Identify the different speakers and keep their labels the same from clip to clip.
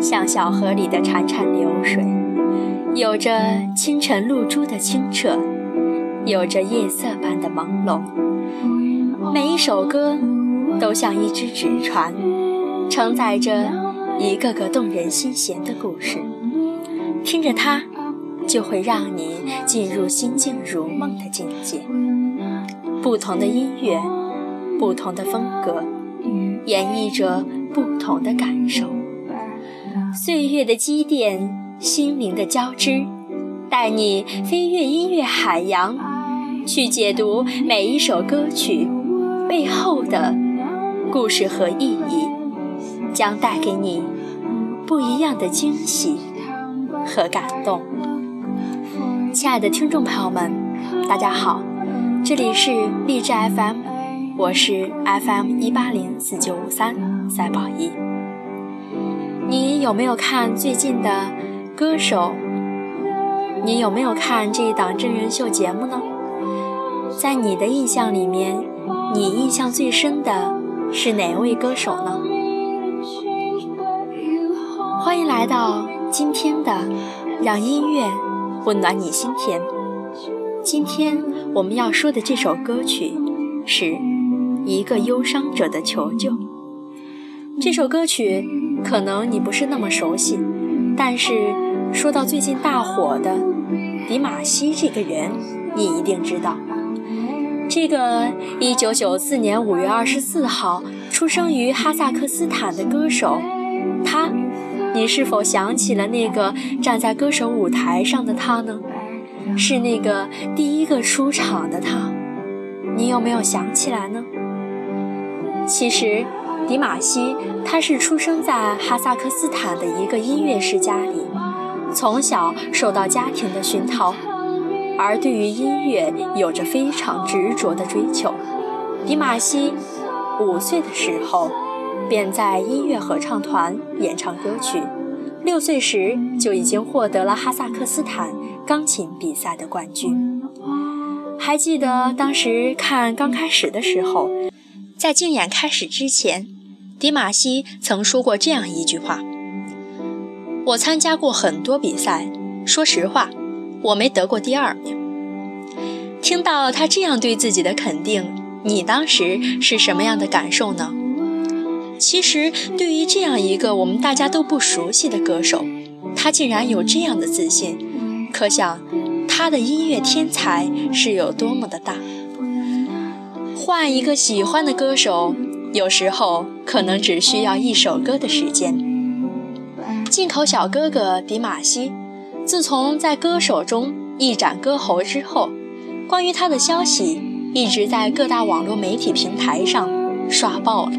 Speaker 1: 像小河里的潺潺流水，有着清晨露珠的清澈，有着夜色般的朦胧。每一首歌都像一只纸船，承载着一个个动人心弦的故事。听着它，就会让你进入心静如梦的境界。不同的音乐，不同的风格，演绎着不同的感受。岁月的积淀，心灵的交织，带你飞越音乐海洋，去解读每一首歌曲背后的故事和意义，将带给你不一样的惊喜和感动。亲爱的听众朋友们，大家好。这里是励志 FM，我是 FM 一八零四九五三赛宝仪。你有没有看最近的歌手？你有没有看这一档真人秀节目呢？在你的印象里面，你印象最深的是哪位歌手呢？欢迎来到今天的让音乐温暖你心田。今天我们要说的这首歌曲，是一个忧伤者的求救。这首歌曲可能你不是那么熟悉，但是说到最近大火的迪玛希这个人，你一定知道。这个1994年5月24号出生于哈萨克斯坦的歌手，他，你是否想起了那个站在歌手舞台上的他呢？是那个第一个出场的他，你有没有想起来呢？其实，迪玛希他是出生在哈萨克斯坦的一个音乐世家里，从小受到家庭的熏陶，而对于音乐有着非常执着的追求。迪玛希五岁的时候，便在音乐合唱团演唱歌曲。六岁时就已经获得了哈萨克斯坦钢琴比赛的冠军。还记得当时看刚开始的时候，在竞演开始之前，迪玛希曾说过这样一句话：“我参加过很多比赛，说实话，我没得过第二名。”听到他这样对自己的肯定，你当时是什么样的感受呢？其实，对于这样一个我们大家都不熟悉的歌手，他竟然有这样的自信，可想他的音乐天才是有多么的大。换一个喜欢的歌手，有时候可能只需要一首歌的时间。进口小哥哥迪玛希，自从在歌手中一展歌喉之后，关于他的消息一直在各大网络媒体平台上刷爆了。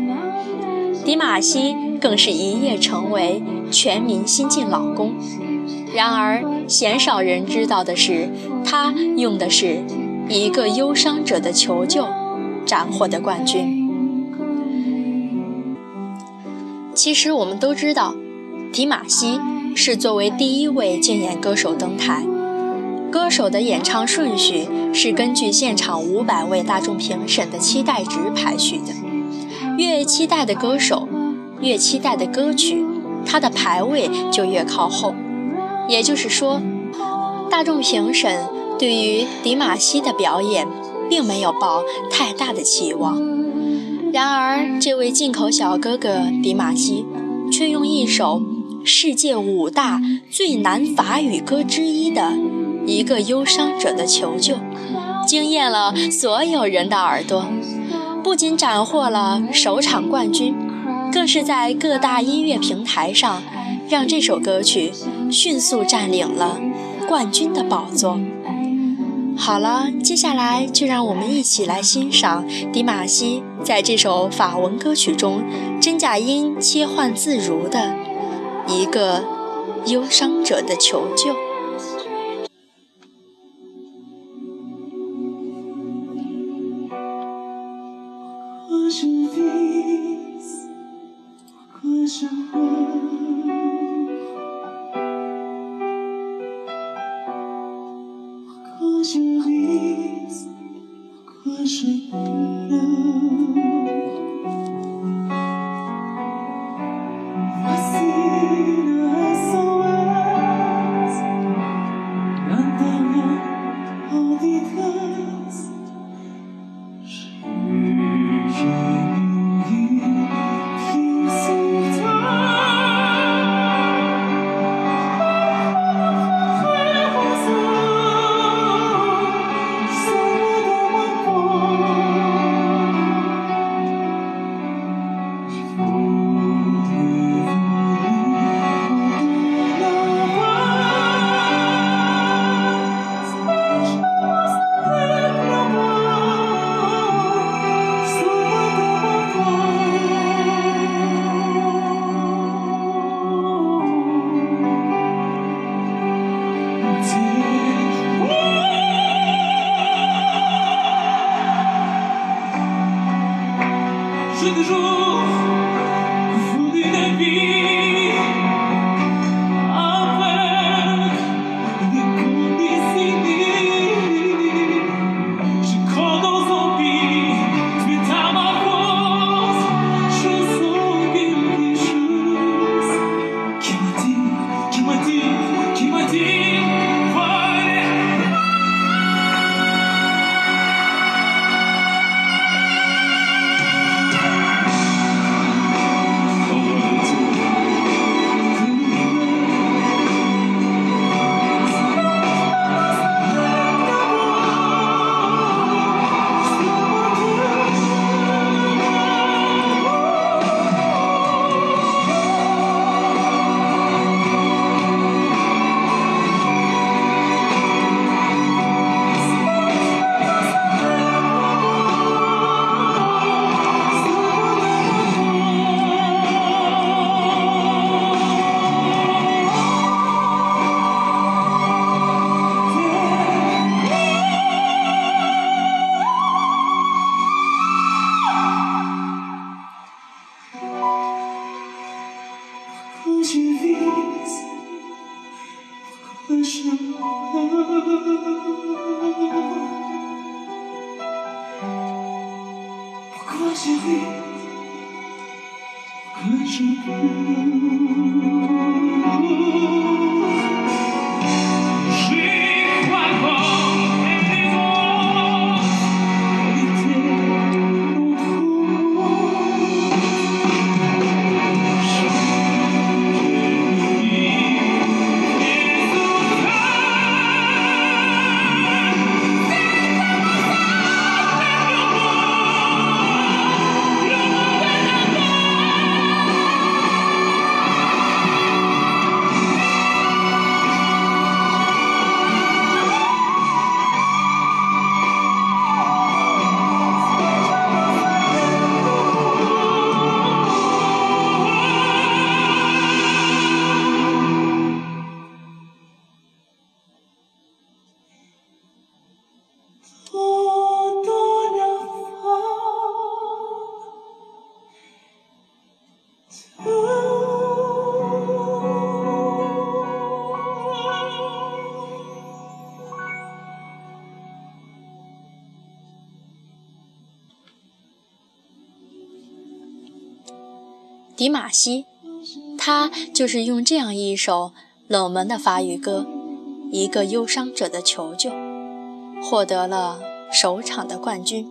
Speaker 1: 迪玛希更是一夜成为全民新晋老公。然而，鲜少人知道的是，他用的是一个忧伤者的求救，斩获的冠军。其实，我们都知道，迪玛希是作为第一位竞演歌手登台。歌手的演唱顺序是根据现场五百位大众评审的期待值排序的。越期待的歌手，越期待的歌曲，他的排位就越靠后。也就是说，大众评审对于迪玛希的表演并没有抱太大的期望。然而，这位进口小哥哥迪玛希却用一首世界五大最难法语歌之一的一个忧伤者的求救，惊艳了所有人的耳朵。不仅斩获了首场冠军，更是在各大音乐平台上让这首歌曲迅速占领了冠军的宝座。好了，接下来就让我们一起来欣赏迪玛希在这首法文歌曲中真假音切换自如的一个忧伤者的求救。
Speaker 2: She
Speaker 1: 迪玛希，他就是用这样一首冷门的法语歌《一个忧伤者的求救》，获得了首场的冠军，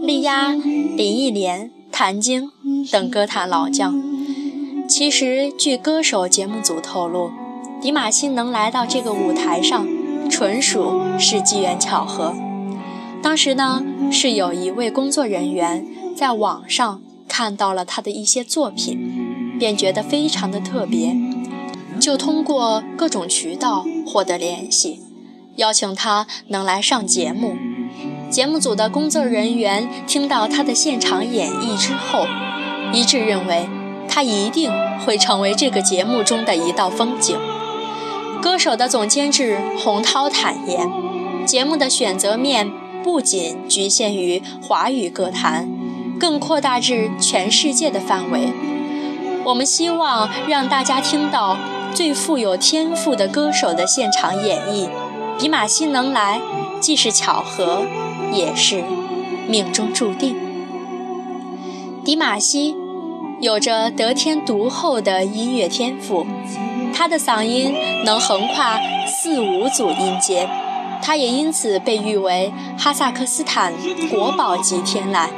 Speaker 1: 力压林忆莲、谭晶等歌坛老将。其实，据歌手节目组透露，迪玛希能来到这个舞台上，纯属是机缘巧合。当时呢，是有一位工作人员在网上。看到了他的一些作品，便觉得非常的特别，就通过各种渠道获得联系，邀请他能来上节目。节目组的工作人员听到他的现场演绎之后，一致认为他一定会成为这个节目中的一道风景。歌手的总监制洪涛坦言，节目的选择面不仅局限于华语歌坛。更扩大至全世界的范围。我们希望让大家听到最富有天赋的歌手的现场演绎。迪玛希能来，既是巧合，也是命中注定。迪玛希有着得天独厚的音乐天赋，他的嗓音能横跨四五组音阶，他也因此被誉为哈萨克斯坦国宝级天籁。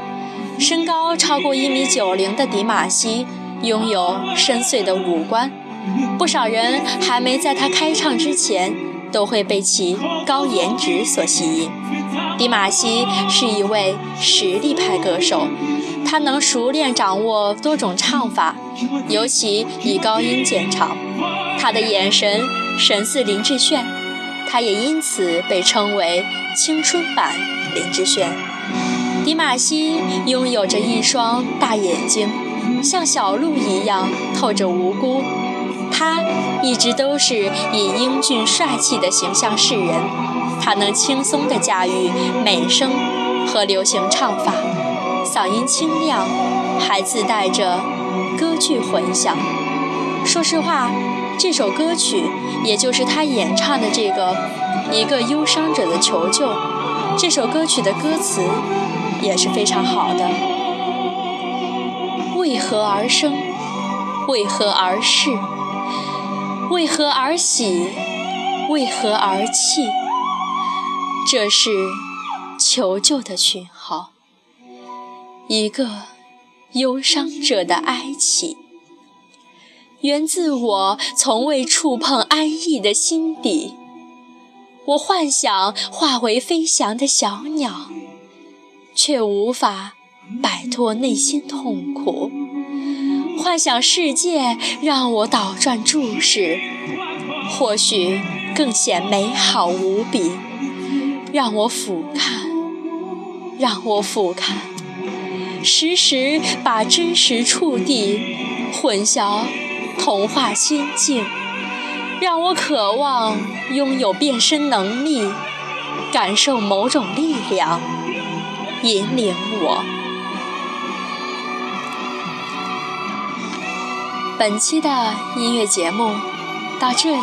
Speaker 1: 身高超过一米九零的迪玛希拥有深邃的五官，不少人还没在他开唱之前，都会被其高颜值所吸引。迪玛希是一位实力派歌手，他能熟练掌握多种唱法，尤其以高音见长。他的眼神神似林志炫，他也因此被称为青春版林志炫。迪玛希拥有着一双大眼睛，像小鹿一样透着无辜。他一直都是以英俊帅气的形象示人。他能轻松地驾驭美声和流行唱法，嗓音清亮，还自带着歌剧混响。说实话，这首歌曲，也就是他演唱的这个《一个忧伤者的求救》，这首歌曲的歌词。也是非常好的。为何而生？为何而逝？为何而喜？为何而泣？这是求救的讯号，一个忧伤者的哀泣，源自我从未触碰安逸的心底。我幻想化为飞翔的小鸟。却无法摆脱内心痛苦，幻想世界让我倒转注视，或许更显美好无比。让我俯瞰，让我俯瞰，时时把真实触地混淆童话仙境。让我渴望拥有变身能力，感受某种力量。引领我。本期的音乐节目到这里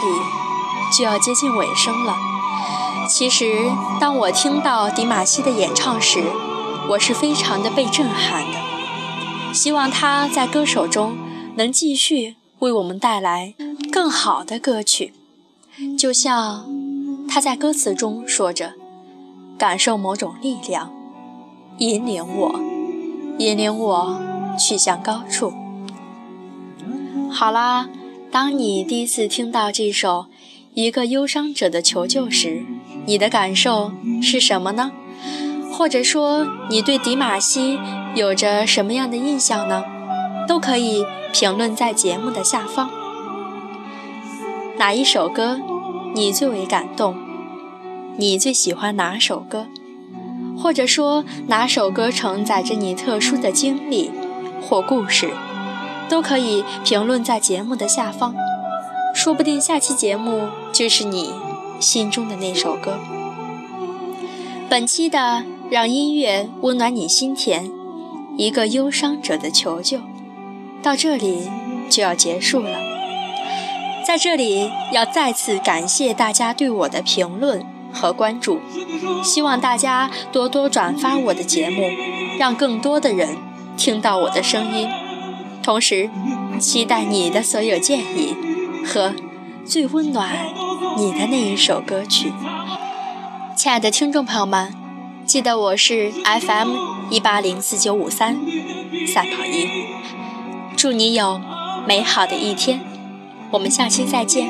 Speaker 1: 就要接近尾声了。其实，当我听到迪玛希的演唱时，我是非常的被震撼的。希望他在歌手中能继续为我们带来更好的歌曲，就像他在歌词中说着：“感受某种力量，引领我，引领我去向高处。”好啦，当你第一次听到这首《一个忧伤者的求救》时，你的感受是什么呢？或者说，你对迪玛希有着什么样的印象呢？都可以评论在节目的下方。哪一首歌你最为感动？你最喜欢哪首歌？或者说，哪首歌承载着你特殊的经历或故事？都可以评论在节目的下方。说不定下期节目就是你心中的那首歌。本期的。让音乐温暖你心田，一个忧伤者的求救，到这里就要结束了。在这里要再次感谢大家对我的评论和关注，希望大家多多转发我的节目，让更多的人听到我的声音。同时，期待你的所有建议和最温暖你的那一首歌曲。亲爱的听众朋友们。记得我是 FM 一八零四九五三赛跑一，祝你有美好的一天，我们下期再见。